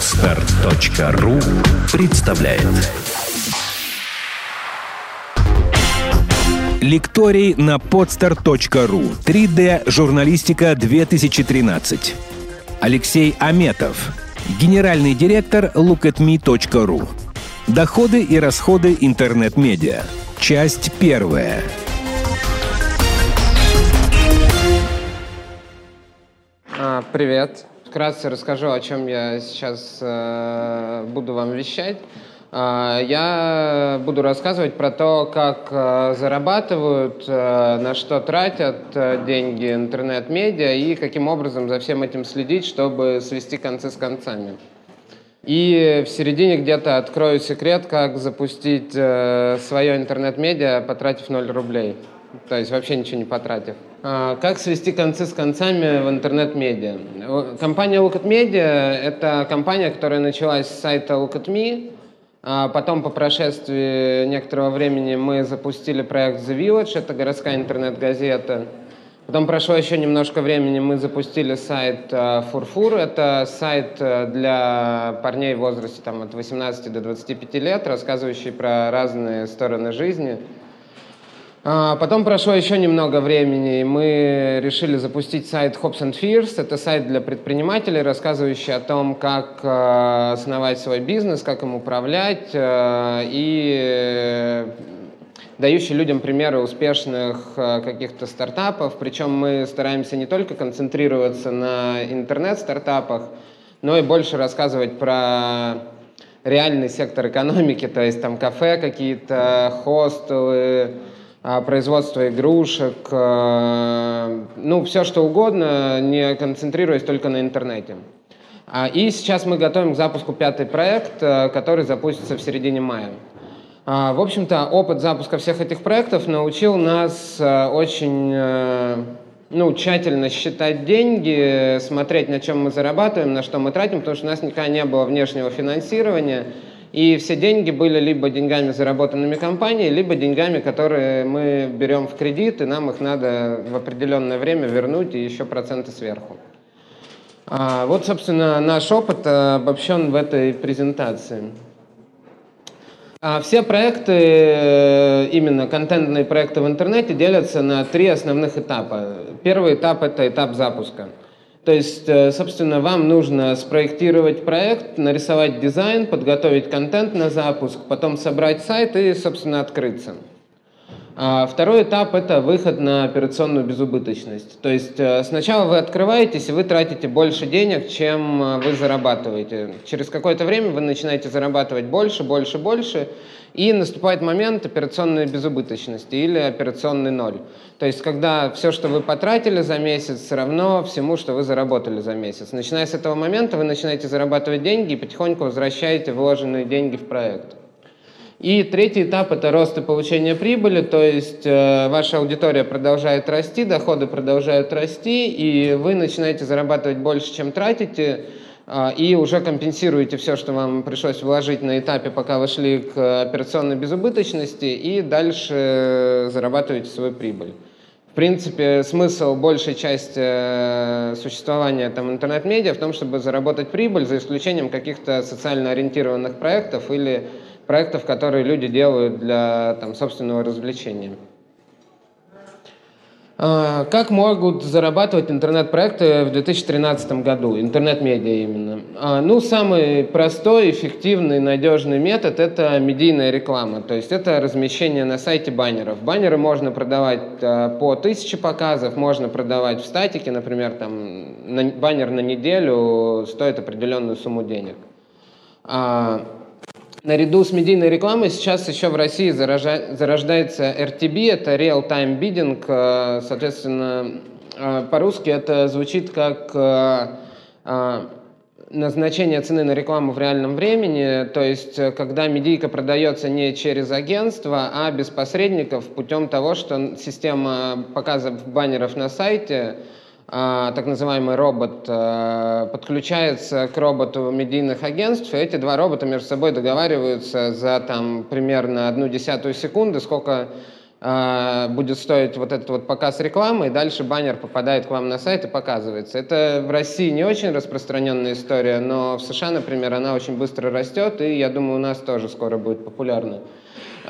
Отстар.ру представляет. Лекторий на podstar.ru 3D журналистика 2013 Алексей Аметов. Генеральный директор lookatme.ru Доходы и расходы интернет-медиа. Часть первая. А, Привет. Вкратце расскажу, о чем я сейчас э, буду вам вещать. А, Я буду рассказывать про то, как э, зарабатывают, э, на что тратят э, деньги интернет-медиа и каким образом за всем этим следить, чтобы свести концы с концами. И в середине где-то открою секрет, как запустить э, свое интернет-медиа, потратив 0 рублей. То есть вообще ничего не потратив. А, Как свести концы с концами в интернет-медиа? Компания Look at Media – это компания, которая началась с сайта Look at Me. А Потом, по прошествии некоторого времени, мы запустили проект The Village, это городская интернет-газета. Потом прошло еще немножко времени, мы запустили сайт э, Фурфур. Это сайт э, для парней в возрасте там, от 18 до 25 лет, рассказывающий про разные стороны жизни. А, Потом прошло еще немного времени, и мы решили запустить сайт Hops and Fears. Это сайт для предпринимателей, рассказывающий о том, как э, основать свой бизнес, как им управлять, э, и э, дающий людям примеры успешных каких-то стартапов. Причем мы стараемся не только концентрироваться на интернет-стартапах, но и больше рассказывать про реальный сектор экономики, то есть там кафе какие-то, хостелы, а, производство игрушек, э, ну, все что угодно, не концентрируясь только на интернете. А, И сейчас мы готовим к запуску пятый проект, который запустится в середине мая. А, В общем-то, опыт запуска всех этих проектов научил нас очень ну, тщательно считать деньги, смотреть, на чем мы зарабатываем, на что мы тратим, потому что у нас никогда не было внешнего финансирования, и все деньги были либо деньгами, заработанными компанией, либо деньгами, которые мы берем в кредит, и нам их надо в определенное время вернуть, и еще проценты сверху. А, Вот, собственно, наш опыт э, обобщен в этой презентации. А Все проекты, э, именно контентные проекты в интернете, делятся на три основных этапа. Первый этап – это этап запуска. То есть, э, собственно, вам нужно спроектировать проект, нарисовать дизайн, подготовить контент на запуск, потом собрать сайт и, собственно, открыться. А Второй этап – это выход на операционную безубыточность. То есть э, сначала вы открываетесь, и вы тратите больше денег, чем э, вы зарабатываете. Через какое-то время вы начинаете зарабатывать больше, больше, больше, и наступает момент операционной безубыточности или операционный ноль. То есть когда все, что вы потратили за месяц, равно всему, что вы заработали за месяц. Начиная с этого момента вы начинаете зарабатывать деньги и потихоньку возвращаете вложенные деньги в проект. И третий этап – это рост и получение прибыли, то есть э, ваша аудитория продолжает расти, доходы продолжают расти, и вы начинаете зарабатывать больше, чем тратите, э, и уже компенсируете все, что вам пришлось вложить на этапе, пока вы шли к операционной безубыточности, и дальше зарабатываете свою прибыль. В принципе, смысл большей части э, существования там, интернет-медиа в том, чтобы заработать прибыль, за исключением каких-то социально ориентированных проектов или проектов, которые люди делают для там, собственного развлечения. А, Как могут зарабатывать интернет-проекты в 2013 году, интернет-медиа именно? А, Ну, самый простой, эффективный, надежный метод – это медийная реклама, то есть это размещение на сайте баннеров. Баннеры можно продавать а, по тысяче показов, можно продавать в статике, например, там, баннер на неделю стоит определенную сумму денег. Наряду с медийной рекламой сейчас еще в России заража- зарождается RTB, это Real Time Bidding, соответственно, э, по-русски это звучит как э, э, назначение цены на рекламу в реальном времени, то есть когда медийка продается не через агентство, а без посредников путем того, что система показов баннеров на сайте так называемый робот э, подключается к роботу медийных агентств, и эти два робота между собой договариваются за там примерно одну десятую секунды, сколько э, будет стоить вот этот вот показ рекламы, и дальше баннер попадает к вам на сайт и показывается. Это в России не очень распространенная история, но в США, например, она очень быстро растет, и я думаю, у нас тоже скоро будет популярна.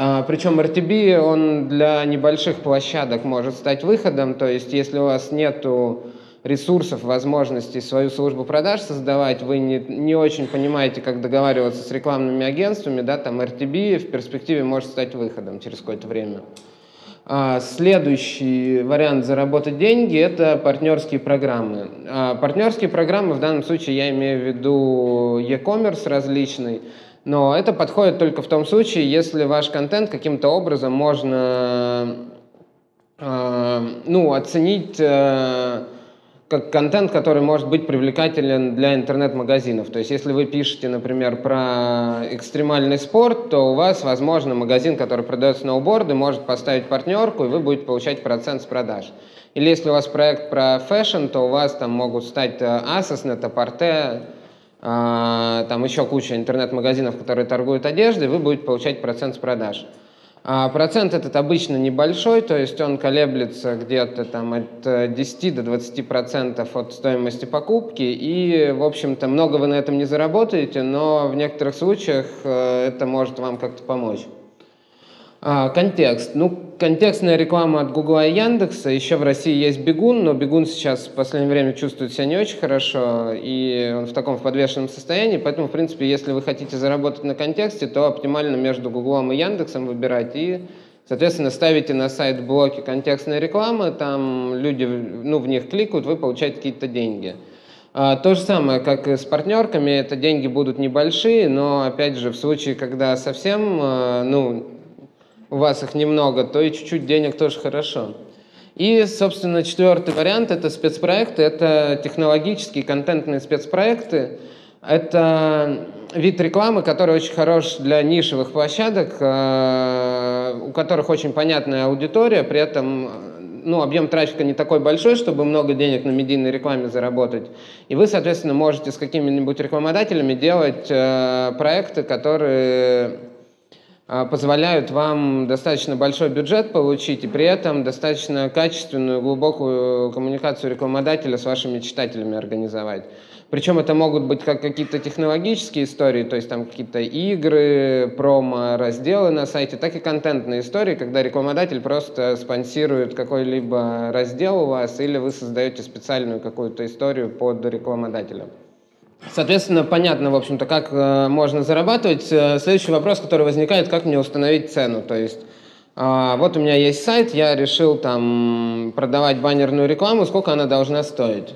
А, причем RTB, он для небольших площадок может стать выходом, то есть если у вас нету ресурсов, возможностей свою службу продаж создавать, вы не, не очень понимаете, как договариваться с рекламными агентствами, да, там RTB в перспективе может стать выходом через какое-то время. А, следующий вариант заработать деньги – это партнерские программы. А, партнерские программы, в данном случае я имею в виду e-commerce различный, но это подходит только в том случае, если ваш контент каким-то образом можно э, ну, оценить э, как контент, который может быть привлекателен для интернет-магазинов. То есть, если вы пишете, например, про экстремальный спорт, то у вас, возможно, магазин, который продает сноуборды, может поставить партнерку, и вы будете получать процент с продаж. Или если у вас проект про фэшн, то у вас там могут стать Asos, Net-a-Porter, там еще куча интернет-магазинов, которые торгуют одеждой, вы будете получать процент с продаж. А процент этот обычно небольшой, то есть он колеблется где-то там от 10 э, до 20 процентов от стоимости покупки, и, в общем-то, много вы на этом не заработаете, но в некоторых случаях э, это может вам как-то помочь. А, контекст. Ну, контекстная реклама от Гугла и Яндекса. Еще в России есть Бегун, но Бегун сейчас в последнее время чувствует себя не очень хорошо, и он в таком в подвешенном состоянии. Поэтому, в принципе, если вы хотите заработать на контексте, то оптимально между Гуглом и Яндексом выбирать и Соответственно, ставите на сайт блоки контекстной рекламы, там люди ну, в них кликают, вы получаете какие-то деньги. А, то же самое, как и с партнерками, это деньги будут небольшие, но опять же, в случае, когда совсем э, ну, у вас их немного, то и чуть-чуть денег тоже хорошо. И, собственно, четвертый вариант – это спецпроекты, это технологические контентные спецпроекты. Это вид рекламы, который очень хорош для нишевых площадок, э, у которых очень понятная аудитория, при этом ну, объем трафика не такой большой, чтобы много денег на медийной рекламе заработать. И вы, соответственно, можете с какими-нибудь рекламодателями делать э, проекты, которые позволяют вам достаточно большой бюджет получить и при этом достаточно качественную, глубокую коммуникацию рекламодателя с вашими читателями организовать. Причем это могут быть как какие-то технологические истории, то есть там какие-то игры, промо, разделы на сайте, так и контентные истории, когда рекламодатель просто спонсирует какой-либо раздел у вас, или вы создаете специальную какую-то историю под рекламодателя. Соответственно, понятно, в общем-то, как э, можно зарабатывать. Э, следующий вопрос, который возникает, как мне установить цену. То есть, э, вот у меня есть сайт, я решил там продавать баннерную рекламу, сколько она должна стоить.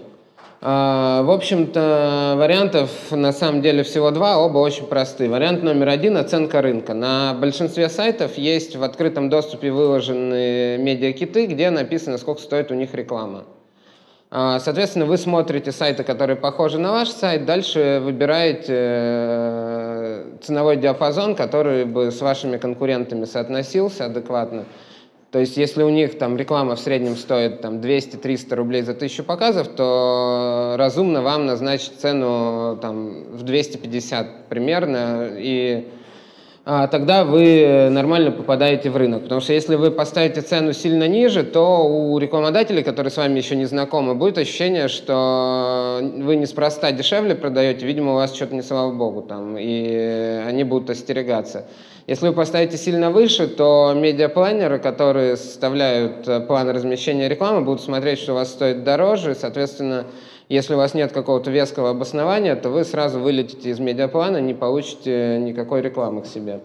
Э, в общем-то, вариантов на самом деле всего два, оба очень простые. Вариант номер один – оценка рынка. На большинстве сайтов есть в открытом доступе выложены медиакиты, где написано, сколько стоит у них реклама. А, соответственно, вы смотрите сайты, которые похожи на ваш сайт, дальше выбираете э, ценовой диапазон, который бы с вашими конкурентами соотносился адекватно. То есть, если у них там реклама в среднем стоит там 200-300 рублей за тысячу показов, то разумно вам назначить цену там в 250 примерно и тогда вы нормально попадаете в рынок. Потому что если вы поставите цену сильно ниже, то у рекламодателей, которые с вами еще не знакомы, будет ощущение, что вы неспроста дешевле продаете, видимо, у вас что-то не слава богу там, и они будут остерегаться. Если вы поставите сильно выше, то медиапланеры, которые составляют э, план размещения рекламы, будут смотреть, что у вас стоит дороже, соответственно, если у вас нет какого-то веского обоснования, то вы сразу вылетите из медиаплана, не получите никакой рекламы к себе.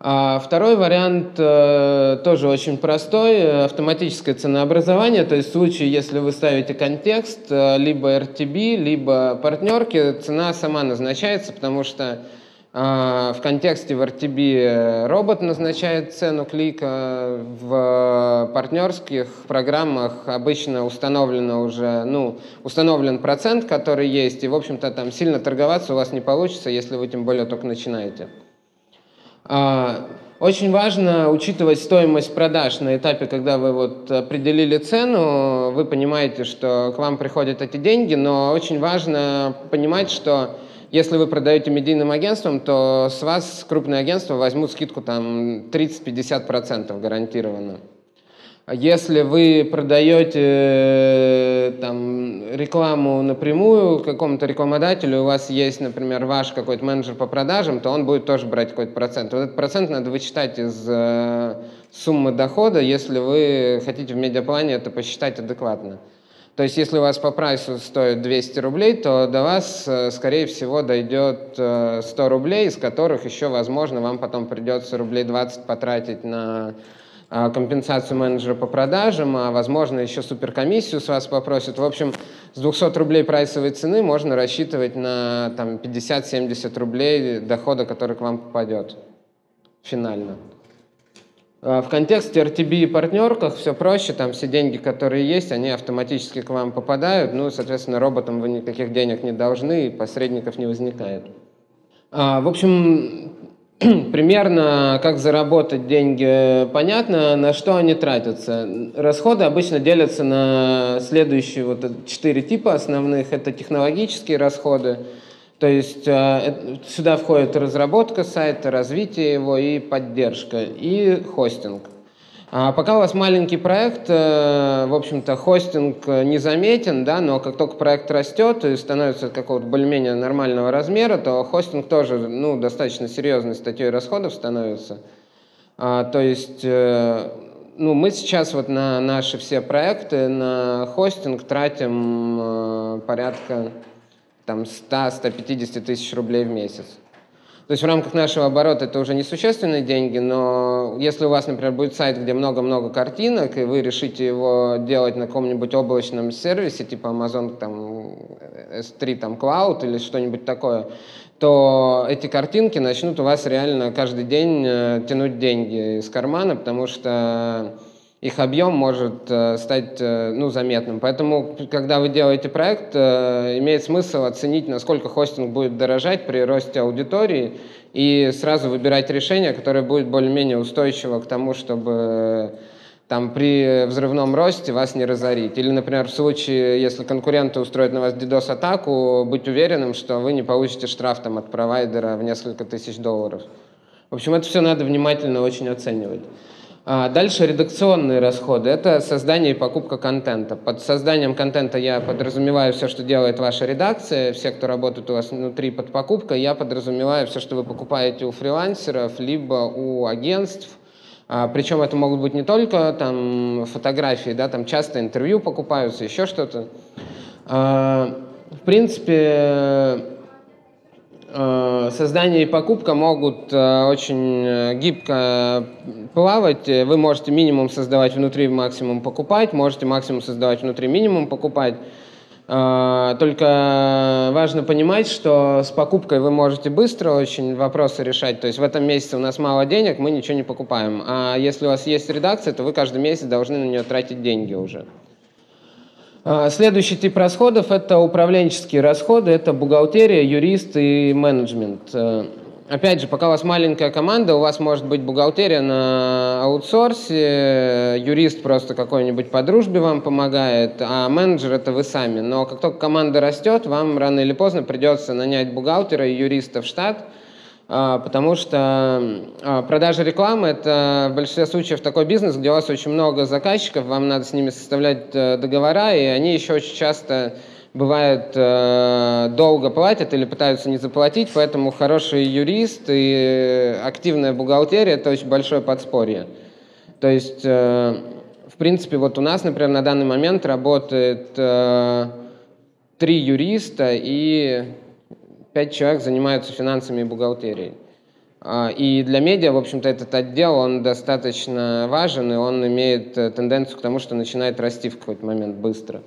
А второй вариант э, тоже очень простой, автоматическое ценообразование, то есть в случае, если вы ставите контекст, э, либо RTB, либо партнерки, цена сама назначается, потому что в контексте в RTB робот назначает цену клика, в партнерских программах обычно установлено уже, ну, установлен процент, который есть, и, в общем-то, там сильно торговаться у вас не получится, если вы тем более только начинаете. А, очень важно учитывать стоимость продаж на этапе, когда вы вот определили цену, вы понимаете, что к вам приходят эти деньги, но очень важно понимать, что если вы продаете медийным агентствам, то с вас крупные агентства возьмут скидку там 30-50% гарантированно. Если вы продаете э, там, рекламу напрямую какому-то рекламодателю, у вас есть, например, ваш какой-то менеджер по продажам, то он будет тоже брать какой-то процент. Вот этот процент надо вычитать из э, суммы дохода, если вы хотите в медиаплане это посчитать адекватно. То есть если у вас по прайсу стоит 200 рублей, то до вас, э, скорее всего, дойдет 100 рублей, из которых еще, возможно, вам потом придется рублей 20 потратить на а, компенсацию менеджера по продажам, а возможно еще суперкомиссию с вас попросят. В общем, с 200 рублей прайсовой цены можно рассчитывать на там, 50-70 рублей дохода, который к вам попадет финально. А, в контексте RTB и партнерках все проще, там все деньги, которые есть, они автоматически к вам попадают, ну, соответственно, роботам вы никаких денег не должны, и посредников не возникает. А, в общем, примерно как заработать деньги понятно, на что они тратятся. Расходы обычно делятся на следующие вот четыре типа основных. Это технологические расходы, то есть э, сюда входит разработка сайта, развитие его и поддержка, и хостинг. А пока у вас маленький проект, э, в общем-то, хостинг незаметен, да, но как только проект растет и становится какого-то более-менее нормального размера, то хостинг тоже ну, достаточно серьезной статьей расходов становится. А, то есть э, ну, мы сейчас вот на наши все проекты, на хостинг тратим э, порядка там, 100-150 тысяч рублей в месяц. То есть в рамках нашего оборота это уже несущественные деньги, но если у вас, например, будет сайт, где много-много картинок, и вы решите его делать на каком-нибудь облачном сервисе, типа Amazon там, S3 там, Cloud или что-нибудь такое, то эти картинки начнут у вас реально каждый день э, тянуть деньги из кармана, потому что их объем может э, стать э, ну, заметным. Поэтому, когда вы делаете проект, э, имеет смысл оценить, насколько хостинг будет дорожать при росте аудитории и сразу выбирать решение, которое будет более-менее устойчиво к тому, чтобы там при взрывном росте вас не разорить. Или, например, в случае, если конкуренты устроят на вас DDoS-атаку, быть уверенным, что вы не получите штраф там, от провайдера в несколько тысяч долларов. В общем, это все надо внимательно очень оценивать. А, дальше редакционные расходы. Это создание и покупка контента. Под созданием контента я подразумеваю все, что делает ваша редакция, все, кто работает у вас внутри под покупкой, я подразумеваю все, что вы покупаете у фрилансеров, либо у агентств. А, причем это могут быть не только там, фотографии, да, там часто интервью покупаются, еще что-то. А, в принципе, создание и покупка могут э, очень э, гибко плавать. Вы можете минимум создавать внутри, максимум покупать, можете максимум создавать внутри, минимум покупать. Только важно понимать, что с покупкой вы можете быстро очень вопросы решать. То есть в этом месяце у нас мало денег, мы ничего не покупаем. А если у вас есть редакция, то вы каждый месяц должны на нее тратить деньги уже. А, следующий тип расходов – это управленческие расходы, это бухгалтерия, юрист и менеджмент. Э, опять же, пока у вас маленькая команда, у вас может быть бухгалтерия на аутсорсе, юрист просто какой-нибудь по дружбе вам помогает, а менеджер – это вы сами. Но как только команда растет, вам рано или поздно придется нанять бухгалтера и юриста в штат – потому что а, продажа рекламы – это в большинстве случаев такой бизнес, где у вас очень много заказчиков, вам надо с ними составлять э, договора, и они еще очень часто бывает э, долго платят или пытаются не заплатить, поэтому хороший юрист и активная бухгалтерия – это очень большое подспорье. То есть, э, в принципе, вот у нас, например, на данный момент работает три юриста и пять человек занимаются финансами и бухгалтерией. А, и для медиа, в общем-то, этот отдел, он достаточно важен, и он имеет э, тенденцию к тому, что начинает расти в какой-то момент быстро.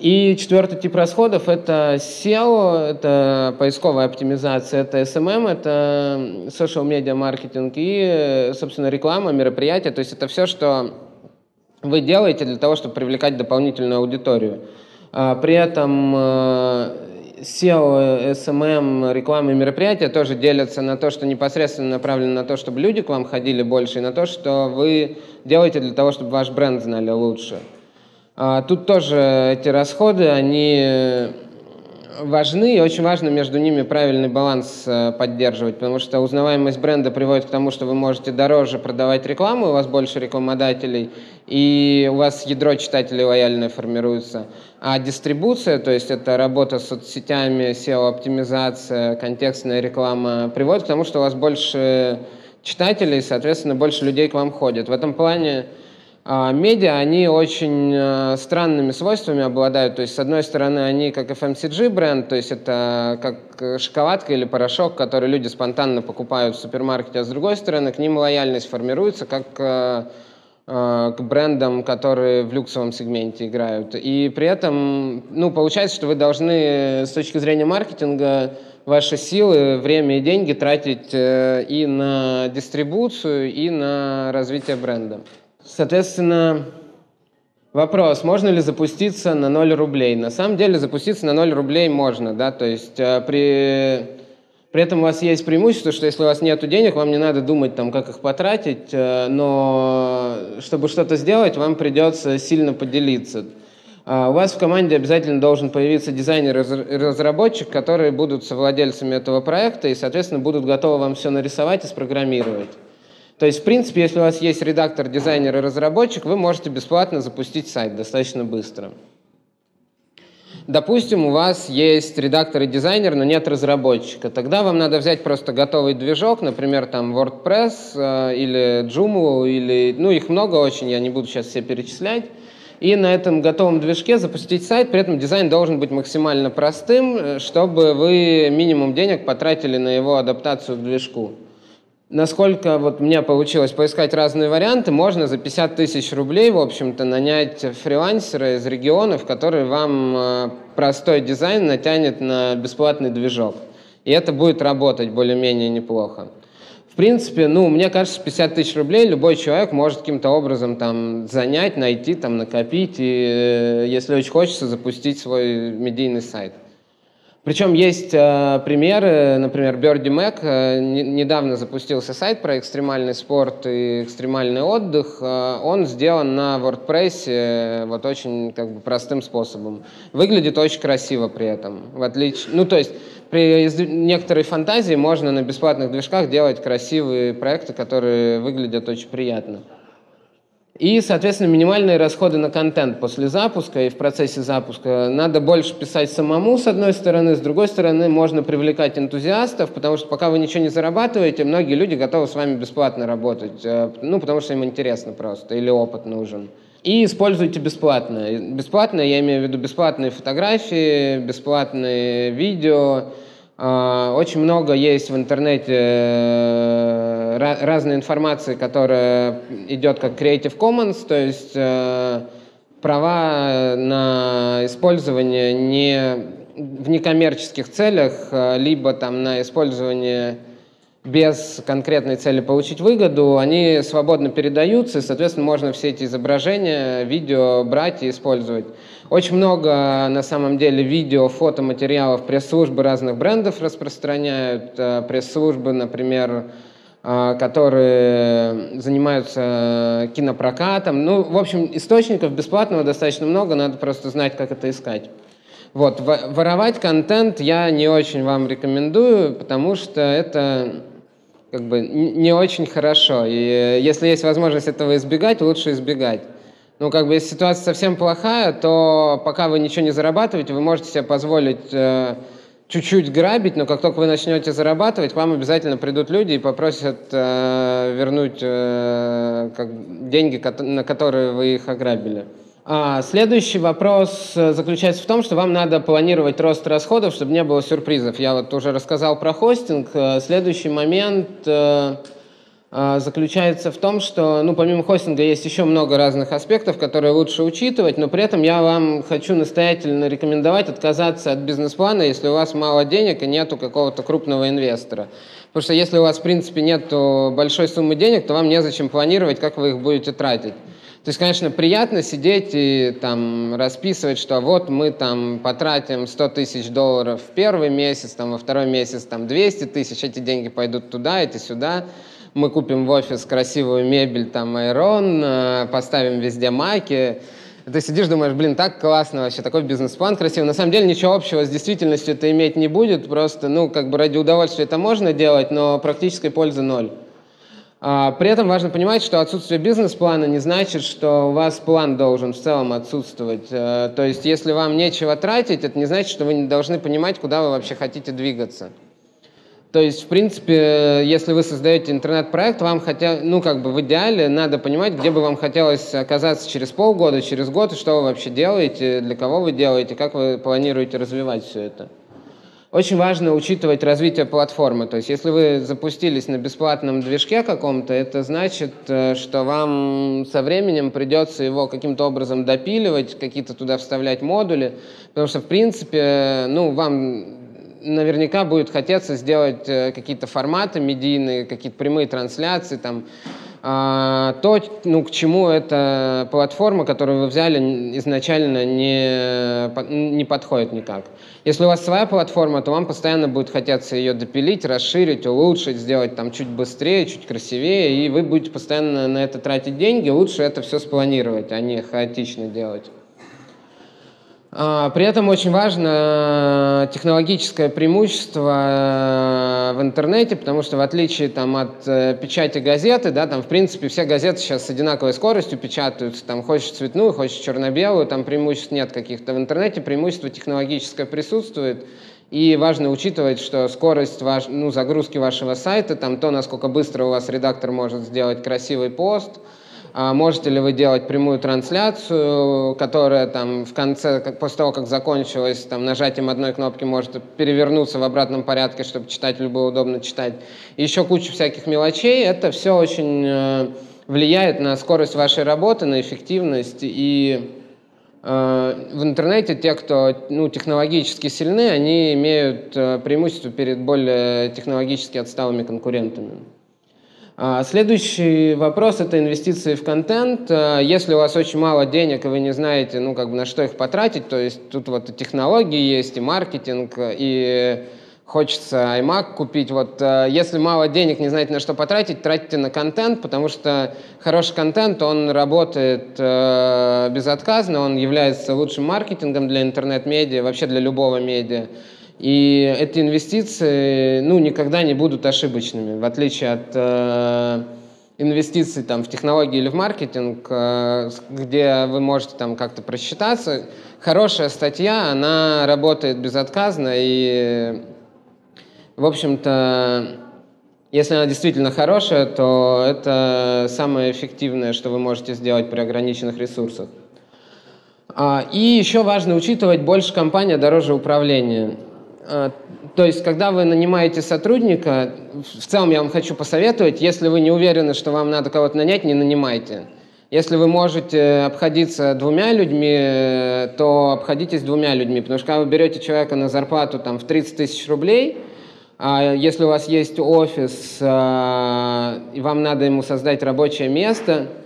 И четвертый тип расходов – это SEO, это поисковая оптимизация, это SMM, это social media маркетинг и, собственно, реклама, мероприятия. То есть это все, что вы делаете для того, чтобы привлекать дополнительную аудиторию. А, при этом э, SEO, SMM, рекламы и мероприятия тоже делятся на то, что непосредственно направлено на то, чтобы люди к вам ходили больше, и на то, что вы делаете для того, чтобы ваш бренд знали лучше. А тут тоже эти расходы, они важны, и очень важно между ними правильный баланс э, поддерживать, потому что узнаваемость бренда приводит к тому, что вы можете дороже продавать рекламу, у вас больше рекламодателей, и у вас ядро читателей лояльное формируется. А дистрибуция, то есть это работа с соцсетями, SEO-оптимизация, контекстная реклама, приводит к тому, что у вас больше читателей, соответственно, больше людей к вам ходят. В этом плане а медиа, они очень э, странными свойствами обладают. То есть, с одной стороны, они как FMCG бренд, то есть это как шоколадка или порошок, который люди спонтанно покупают в супермаркете, а с другой стороны, к ним лояльность формируется как э, к брендам, которые в люксовом сегменте играют. И при этом, ну, получается, что вы должны с точки зрения маркетинга ваши силы, время и деньги тратить и на дистрибуцию, и на развитие бренда. Соответственно, вопрос, можно ли запуститься на 0 рублей? На самом деле запуститься на 0 рублей можно, да, то есть э, при, при этом у вас есть преимущество, что если у вас нет денег, вам не надо думать, там, как их потратить, э, но чтобы что-то сделать, вам придется сильно поделиться. А у вас в команде обязательно должен появиться дизайнер и разработчик, которые будут совладельцами этого проекта и, соответственно, будут готовы вам все нарисовать и спрограммировать. То есть, в принципе, если у вас есть редактор, дизайнер и разработчик, вы можете бесплатно запустить сайт достаточно быстро. Допустим, у вас есть редактор и дизайнер, но нет разработчика. Тогда вам надо взять просто готовый движок, например, там WordPress э, или Joomla, или, ну, их много очень, я не буду сейчас все перечислять. И на этом готовом движке запустить сайт, при этом дизайн должен быть максимально простым, э, чтобы вы минимум денег потратили на его адаптацию к движку насколько вот у меня получилось поискать разные варианты, можно за 50 тысяч рублей, в общем-то, нанять фрилансера из регионов, который вам э, простой дизайн натянет на бесплатный движок. И это будет работать более-менее неплохо. В принципе, ну, мне кажется, 50 тысяч рублей любой человек может каким-то образом там занять, найти, там, накопить и, э, если очень хочется, запустить свой медийный сайт. Причем есть э, примеры, например, Birdie Mac э, не, недавно запустился сайт про экстремальный спорт и экстремальный отдых. Э, он сделан на WordPress э, вот очень как бы простым способом. Выглядит очень красиво при этом. В отличие, ну то есть при некоторой фантазии можно на бесплатных движках делать красивые проекты, которые выглядят очень приятно. И, соответственно, минимальные расходы на контент после запуска и в процессе запуска. Надо больше писать самому, с одной стороны. С другой стороны, можно привлекать энтузиастов, потому что пока вы ничего не зарабатываете, многие люди готовы с вами бесплатно работать. Э, ну, потому что им интересно просто или опыт нужен. И используйте бесплатное. Бесплатное, я имею в виду бесплатные фотографии, бесплатные видео, а, очень много есть в интернете э, разной информации, которая идет как Creative Commons, то есть э, права на использование не в некоммерческих целях, э, либо там на использование без конкретной цели получить выгоду, они свободно передаются, и, соответственно, можно все эти изображения, видео брать и использовать. Очень много, на самом деле, видео, фотоматериалов пресс-службы разных брендов распространяют. Э, пресс-службы, например, которые занимаются кинопрокатом. Ну, в общем, источников бесплатного достаточно много, надо просто знать, как это искать. Вот, воровать контент я не очень вам рекомендую, потому что это как бы не очень хорошо. И если есть возможность этого избегать, лучше избегать. Ну, как бы, если ситуация совсем плохая, то пока вы ничего не зарабатываете, вы можете себе позволить э, чуть-чуть грабить, но как только вы начнете зарабатывать, к вам обязательно придут люди и попросят э, вернуть э, как, деньги, на которые вы их ограбили. А, следующий вопрос э, заключается в том, что вам надо планировать рост расходов, чтобы не было сюрпризов. Я вот уже рассказал про хостинг. Э, следующий момент э, заключается в том, что, ну, помимо хостинга есть еще много разных аспектов, которые лучше учитывать, но при этом я вам хочу настоятельно рекомендовать отказаться от бизнес-плана, если у вас мало денег и нету какого-то крупного инвестора. Потому что если у вас, в принципе, нет большой суммы денег, то вам незачем планировать, как вы их будете тратить. То есть, конечно, приятно сидеть и там расписывать, что вот мы там потратим 100 тысяч долларов в первый месяц, там во второй месяц там 200 тысяч, эти деньги пойдут туда, эти сюда. Мы купим в офис красивую мебель, там, айрон, э, поставим везде маки. Ты сидишь, думаешь, блин, так классно вообще, такой бизнес-план красивый. На самом деле ничего общего с действительностью это иметь не будет, просто, ну, как бы ради удовольствия это можно делать, но практической пользы ноль. А, при этом важно понимать, что отсутствие бизнес-плана не значит, что у вас план должен в целом отсутствовать. Э, то есть, если вам нечего тратить, это не значит, что вы не должны понимать, куда вы вообще хотите двигаться. То есть, в принципе, если вы создаете интернет-проект, вам хотя, ну, как бы в идеале надо понимать, где бы вам хотелось оказаться через полгода, через год, и что вы вообще делаете, для кого вы делаете, как вы планируете развивать все это. Очень важно учитывать развитие платформы. То есть, если вы запустились на бесплатном движке каком-то, это значит, э, что вам со временем придется его каким-то образом допиливать, какие-то туда вставлять модули, потому что, в принципе, ну, вам наверняка будет хотеться сделать э, какие-то форматы медийные, какие-то прямые трансляции, там, а, то, ну, к чему эта платформа, которую вы взяли, изначально не, не подходит никак. Если у вас своя платформа, то вам постоянно будет хотеться ее допилить, расширить, улучшить, сделать там чуть быстрее, чуть красивее, и вы будете постоянно на это тратить деньги. Лучше это все спланировать, а не хаотично делать. А, при этом очень важно технологическое преимущество э, в интернете, потому что в отличие там, от э, печати газеты, да, там в принципе все газеты сейчас с одинаковой скоростью печатаются, там хочешь цветную, хочешь черно-белую, там преимуществ нет каких-то. В интернете преимущество технологическое присутствует, и важно учитывать, что скорость ваш, ну, загрузки вашего сайта, там то, насколько быстро у вас редактор может сделать красивый пост – можете ли вы делать прямую трансляцию, которая там в конце, как, после того, как закончилась, там нажатием одной кнопки может перевернуться в обратном порядке, чтобы читателю было удобно читать. Еще куча всяких мелочей. Это все очень э, влияет на скорость вашей работы, на эффективность. И э, в интернете те, кто ну, технологически сильны, они имеют э, преимущество перед более технологически отсталыми конкурентами. А, следующий вопрос – это инвестиции в контент. А, если у вас очень мало денег, и вы не знаете, ну, как бы на что их потратить, то есть тут вот и технологии есть, и маркетинг, и хочется iMac купить. Вот а, если мало денег, не знаете, на что потратить, тратите на контент, потому что хороший контент, он работает безотказно, он является лучшим маркетингом для интернет-медиа, вообще для любого медиа. И эти инвестиции ну, никогда не будут ошибочными, в отличие от э, инвестиций там, в технологии или в маркетинг, э, где вы можете там как-то просчитаться. Хорошая статья, она работает безотказно, и, в общем-то, если она действительно хорошая, то это самое эффективное, что вы можете сделать при ограниченных ресурсах. А, и еще важно учитывать, больше компания дороже управления. А, то есть, когда вы нанимаете сотрудника, в целом я вам хочу посоветовать, если вы не уверены, что вам надо кого-то нанять, не нанимайте. Если вы можете обходиться двумя людьми, то обходитесь двумя людьми, потому что когда вы берете человека на зарплату там, в 30 тысяч рублей, а если у вас есть офис, а, и вам надо ему создать рабочее место –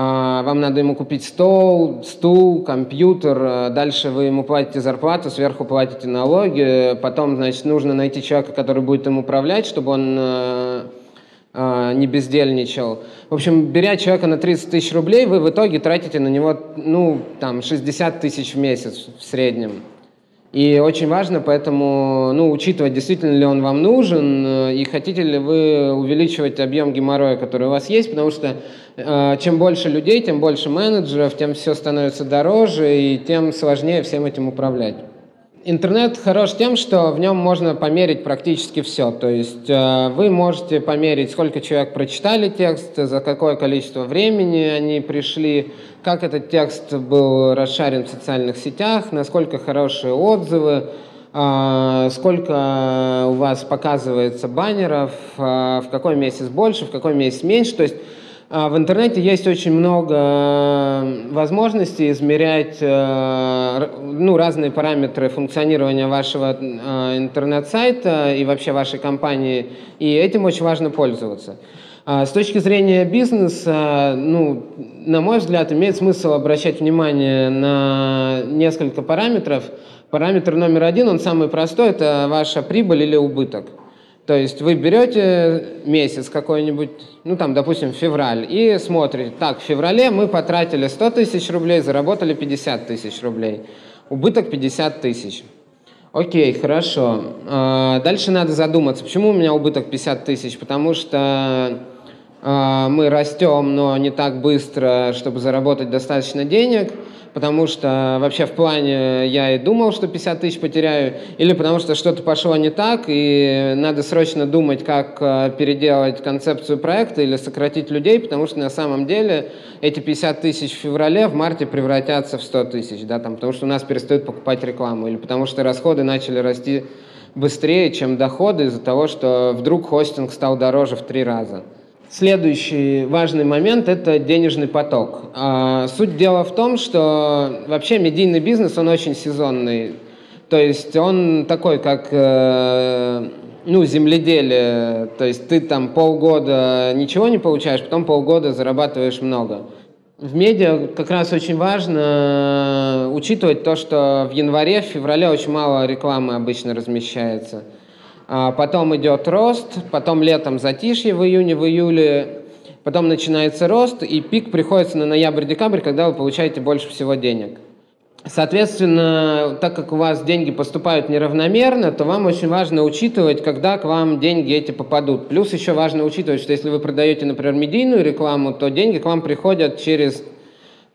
вам надо ему купить стол, стул, компьютер, а дальше вы ему платите зарплату, сверху платите налоги, потом, значит, нужно найти человека, который будет им управлять, чтобы он а, не бездельничал. В общем, беря человека на 30 тысяч рублей, вы в итоге тратите на него, ну, там, 60 тысяч в месяц в среднем. И очень важно поэтому ну, учитывать, действительно ли он вам нужен, э, и хотите ли вы увеличивать объем геморроя, который у вас есть, потому что э, чем больше людей, тем больше менеджеров, тем все становится дороже, и тем сложнее всем этим управлять. Интернет хорош тем, что в нем можно померить практически все. То есть э, вы можете померить, сколько человек прочитали текст, за какое количество времени они пришли, как этот текст был расшарен в социальных сетях, насколько хорошие отзывы, э, сколько у вас показывается баннеров, э, в какой месяц больше, в какой месяц меньше. То есть в интернете есть очень много э, возможностей измерять э, ну, разные параметры функционирования вашего э, интернет-сайта и вообще вашей компании, и этим очень важно пользоваться. А, с точки зрения бизнеса, ну, на мой взгляд, имеет смысл обращать внимание на несколько параметров. Параметр номер один, он самый простой, это ваша прибыль или убыток. То есть вы берете месяц какой-нибудь, ну там, допустим, февраль, и смотрите, так, в феврале мы потратили 100 тысяч рублей, заработали 50 тысяч рублей. Убыток 50 тысяч. Окей, хорошо. А, дальше надо задуматься, почему у меня убыток 50 тысяч? Потому что а, мы растем, но не так быстро, чтобы заработать достаточно денег – потому что вообще в плане я и думал, что 50 тысяч потеряю, или потому что что-то пошло не так, и надо срочно думать, как э, переделать концепцию проекта или сократить людей, потому что на самом деле эти 50 тысяч в феврале в марте превратятся в 100 тысяч, да, там, потому что у нас перестают покупать рекламу, или потому что расходы начали расти быстрее, чем доходы из-за того, что вдруг хостинг стал дороже в три раза. Следующий важный момент – это денежный поток. А, суть дела в том, что вообще медийный бизнес, он очень сезонный. То есть он такой, как э, ну, земледелие. То есть ты там полгода ничего не получаешь, потом полгода зарабатываешь много. В медиа как раз очень важно учитывать то, что в январе, в феврале очень мало рекламы обычно размещается. А потом идет рост, потом летом затишье в июне, в июле, потом начинается рост, и пик приходится на ноябрь-декабрь, когда вы получаете больше всего денег. Соответственно, так как у вас деньги поступают неравномерно, то вам очень важно учитывать, когда к вам деньги эти попадут. Плюс еще важно учитывать, что если вы продаете, например, медийную рекламу, то деньги к вам приходят через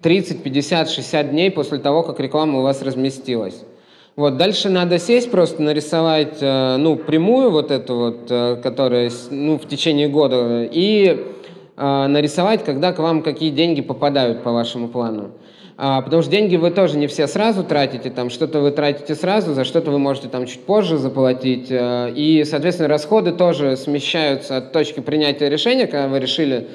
30, 50, 60 дней после того, как реклама у вас разместилась. Вот, дальше надо сесть, просто нарисовать, э, ну, прямую вот эту вот, э, которая, ну, в течение года, и э, нарисовать, когда к вам какие деньги попадают по вашему плану. А, потому что деньги вы тоже не все сразу тратите, там что-то вы тратите сразу, за что-то вы можете там чуть позже заплатить. И, соответственно, расходы тоже смещаются от точки принятия решения, когда вы решили,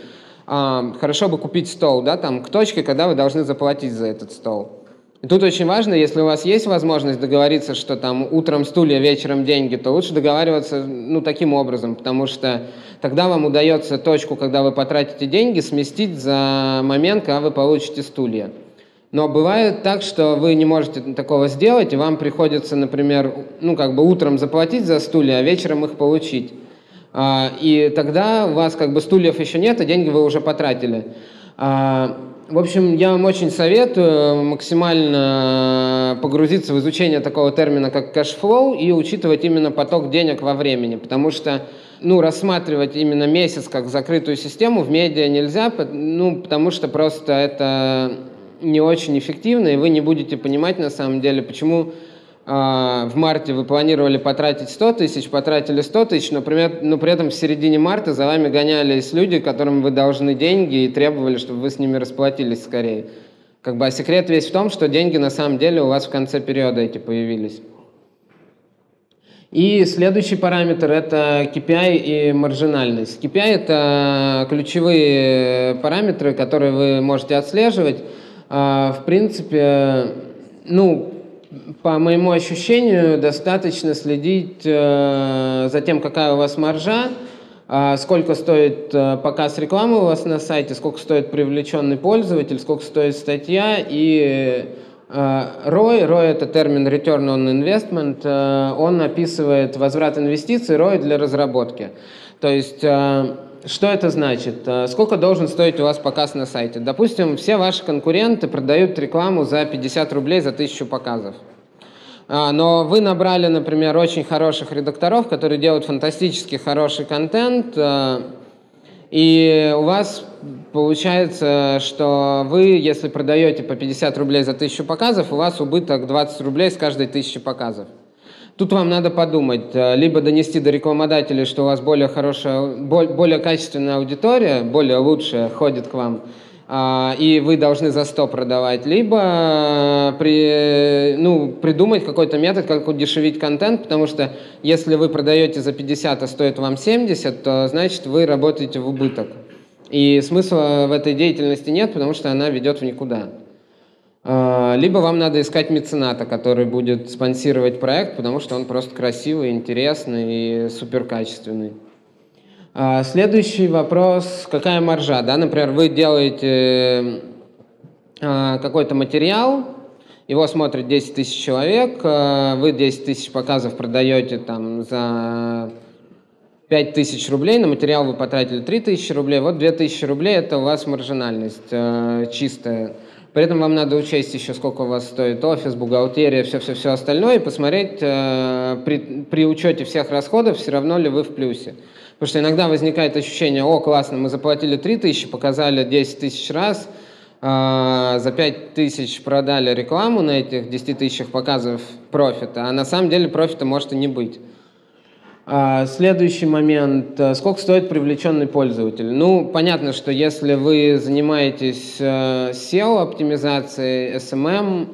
а, хорошо бы купить стол, да, там, к точке, когда вы должны заплатить за этот стол. И тут очень важно, если у вас есть возможность договориться, что там утром стулья, вечером деньги, то лучше договариваться ну, таким образом, потому что тогда вам удается точку, когда вы потратите деньги, сместить за момент, когда вы получите стулья. Но бывает так, что вы не можете такого сделать, и вам приходится, например, ну, как бы утром заплатить за стулья, а вечером их получить. А, и тогда у вас как бы стульев еще нет, а деньги вы уже потратили. В общем, я вам очень советую максимально погрузиться в изучение такого термина, как cash flow, и учитывать именно поток денег во времени, потому что ну, рассматривать именно месяц как закрытую систему в медиа нельзя, ну, потому что просто это не очень эффективно, и вы не будете понимать на самом деле, почему в марте вы планировали потратить 100 тысяч, потратили 100 тысяч, но, но при этом в середине марта за вами гонялись люди, которым вы должны деньги и требовали, чтобы вы с ними расплатились скорее. Как бы, а секрет весь в том, что деньги на самом деле у вас в конце периода эти появились. И следующий параметр – это KPI и маржинальность. KPI – это ключевые параметры, которые вы можете отслеживать. А, в принципе, ну, по моему ощущению, достаточно следить э, за тем, какая у вас маржа, э, сколько стоит э, показ рекламы у вас на сайте, сколько стоит привлеченный пользователь, сколько стоит статья и э, ROI, ROI это термин Return on Investment, он описывает возврат инвестиций, ROI для разработки. То есть что это значит? Э, сколько должен стоить у вас показ на сайте? Допустим, все ваши конкуренты продают рекламу за 50 рублей за 1000 показов. А, но вы набрали, например, очень хороших редакторов, которые делают фантастически хороший контент, э, и у вас получается, что вы, если продаете по 50 рублей за 1000 показов, у вас убыток 20 рублей с каждой 1000 показов. Тут вам надо подумать, э, либо донести до рекламодателей, что у вас более хорошая, более качественная аудитория, более лучшая ходит к вам, а, и вы должны за 100 продавать, либо при, ну, придумать какой-то метод, как удешевить контент, потому что если вы продаете за 50, а стоит вам 70, то значит вы работаете в убыток. И смысла в этой деятельности нет, потому что она ведет в никуда. А, либо вам надо искать мецената, который будет спонсировать проект, потому что он просто красивый, интересный и суперкачественный. А, следующий вопрос, какая маржа? Да? Например, вы делаете а, какой-то материал, его смотрит 10 тысяч человек, вы 10 тысяч показов продаете там за 5000 рублей, на материал вы потратили 3000 рублей, вот 2000 рублей – это у вас маржинальность чистая. При этом вам надо учесть еще, сколько у вас стоит офис, бухгалтерия, все-все-все остальное, и посмотреть э, при, при учете всех расходов, все равно ли вы в плюсе. Потому что иногда возникает ощущение, о, классно, мы заплатили 3 тысячи, показали 10 тысяч раз, э, за 5 тысяч продали рекламу на этих 10 тысячах показов профита, а на самом деле профита может и не быть. А, следующий момент. Э, сколько стоит привлеченный пользователь? Ну, понятно, что если вы занимаетесь э, SEO-оптимизацией, SMM,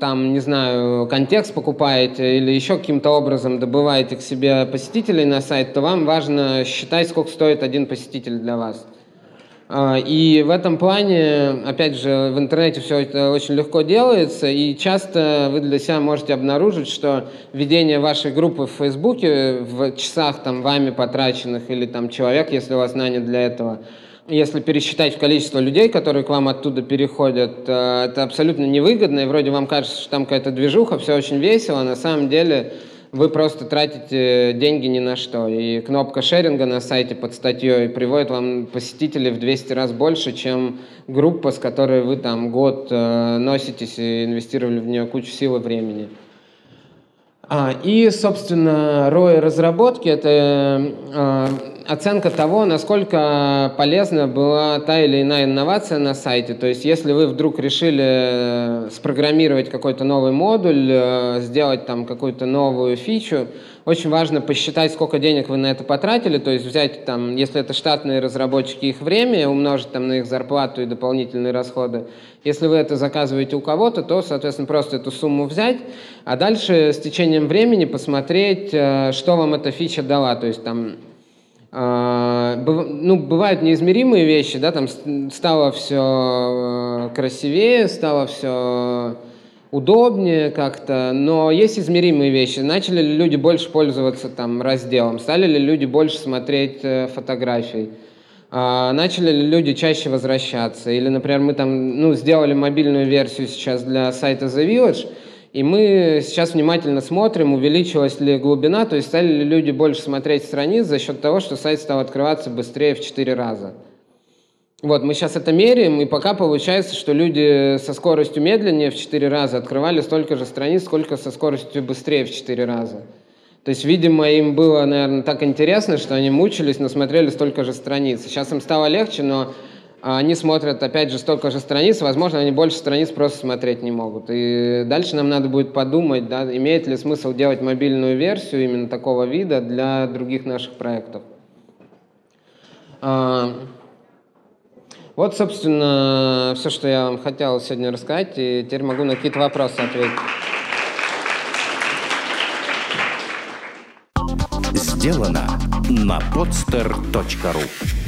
там, не знаю, контекст покупаете или еще каким-то образом добываете к себе посетителей на сайт, то вам важно считать, сколько стоит один посетитель для вас. А, и в этом плане, опять же, в интернете все это очень легко делается, и часто вы для себя можете обнаружить, что ведение вашей группы в Фейсбуке в часах там вами потраченных или там человек, если у вас нанят для этого, если пересчитать количество людей, которые к вам оттуда переходят, э, это абсолютно невыгодно, и вроде вам кажется, что там какая-то движуха, все очень весело, а на самом деле вы просто тратите деньги ни на что. И кнопка шеринга на сайте под статьей приводит вам посетителей в 200 раз больше, чем группа, с которой вы там год э, носитесь и инвестировали в нее кучу сил и времени. А, и, собственно, ROI разработки – это э, оценка того, насколько полезна была та или иная инновация на сайте. То есть, если вы вдруг решили э, спрограммировать какой-то новый модуль, э, сделать там какую-то новую фичу, очень важно посчитать, сколько денег вы на это потратили, то есть взять там, если это штатные разработчики, их время, умножить там на их зарплату и дополнительные расходы. Если вы это заказываете у кого-то, то, соответственно, просто эту сумму взять, а дальше с течением времени посмотреть, э, что вам эта фича дала. То есть там ну, бывают неизмеримые вещи, да, там стало все э, красивее, стало все удобнее как-то, но есть измеримые вещи. Начали ли люди больше пользоваться там разделом? Стали ли люди больше смотреть э, фотографий? А, начали ли люди чаще возвращаться? Или, например, мы там ну, сделали мобильную версию сейчас для сайта The Village – и мы сейчас внимательно смотрим, увеличилась ли глубина, то есть стали ли люди больше смотреть страниц за счет того, что сайт стал открываться быстрее в 4 раза. Вот, мы сейчас это меряем, и пока получается, что люди со скоростью медленнее в 4 раза открывали столько же страниц, сколько со скоростью быстрее в 4 раза. То есть, видимо, им было, наверное, так интересно, что они мучились, но смотрели столько же страниц. Сейчас им стало легче, но они смотрят, опять же, столько же страниц, возможно, они больше страниц просто смотреть не могут. И дальше нам надо будет подумать, да, имеет ли смысл делать мобильную версию именно такого вида для других наших проектов. А, вот, собственно, все, что я вам хотел сегодня рассказать, и теперь могу на какие-то вопросы ответить. Сделано на podster.ru